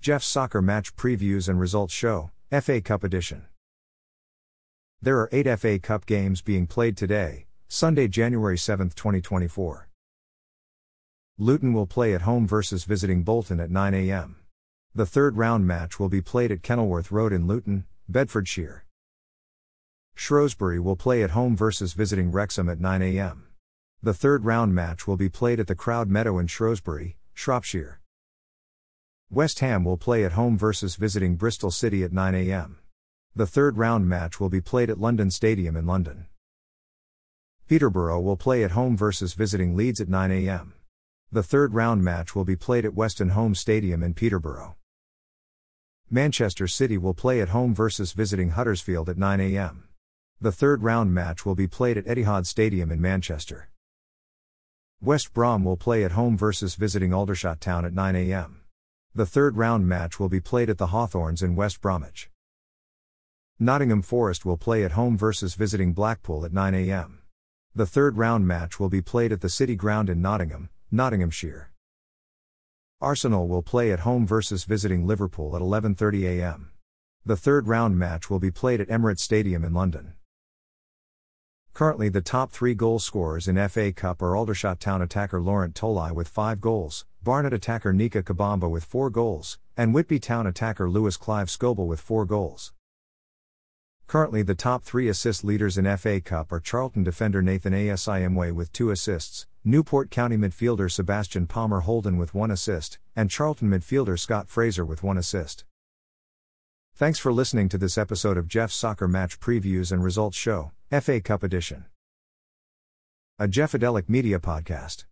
Jeff's Soccer Match Previews and Results Show, FA Cup Edition. There are eight FA Cup games being played today, Sunday, January 7, 2024. Luton will play at home versus visiting Bolton at 9 a.m. The third round match will be played at Kenilworth Road in Luton, Bedfordshire. Shrewsbury will play at home versus visiting Wrexham at 9 a.m. The third round match will be played at the Croud Meadow in Shrewsbury, Shropshire. West Ham will play at home versus visiting Bristol City at 9 a.m. The third round match will be played at London Stadium in London. Peterborough will play at home versus visiting Leeds at 9 a.m. The third round match will be played at Weston Home Stadium in Peterborough. Manchester City will play at home versus visiting Huddersfield at 9 a.m. The third round match will be played at Etihad Stadium in Manchester. West Brom will play at home versus visiting Aldershot Town at 9 a.m. The third round match will be played at the Hawthorns in West Bromwich. Nottingham Forest will play at home versus visiting Blackpool at 9 a.m. The third round match will be played at the City Ground in Nottingham, Nottinghamshire. Arsenal will play at home versus visiting Liverpool at 11:30 a.m. The third round match will be played at Emirates Stadium in London. Currently, the top three goal scorers in FA Cup are Aldershot Town attacker Lorent Tolaj with five goals, Barnet attacker Nicke Kabamba with four goals, and Whitby Town attacker Lewis Clive Scoble with four goals. Currently, the top three assist leaders in FA Cup are Charlton defender Nathan Asiimwe with two assists, Newport County midfielder Sebastian Palmer Houlden with one assist, and Charlton midfielder Scott Fraser with one assist. Thanks for listening to this episode of Jeff's Soccer Match Previews and Results Show. FA Cup Edition. A Jeffadelic Media Podcast.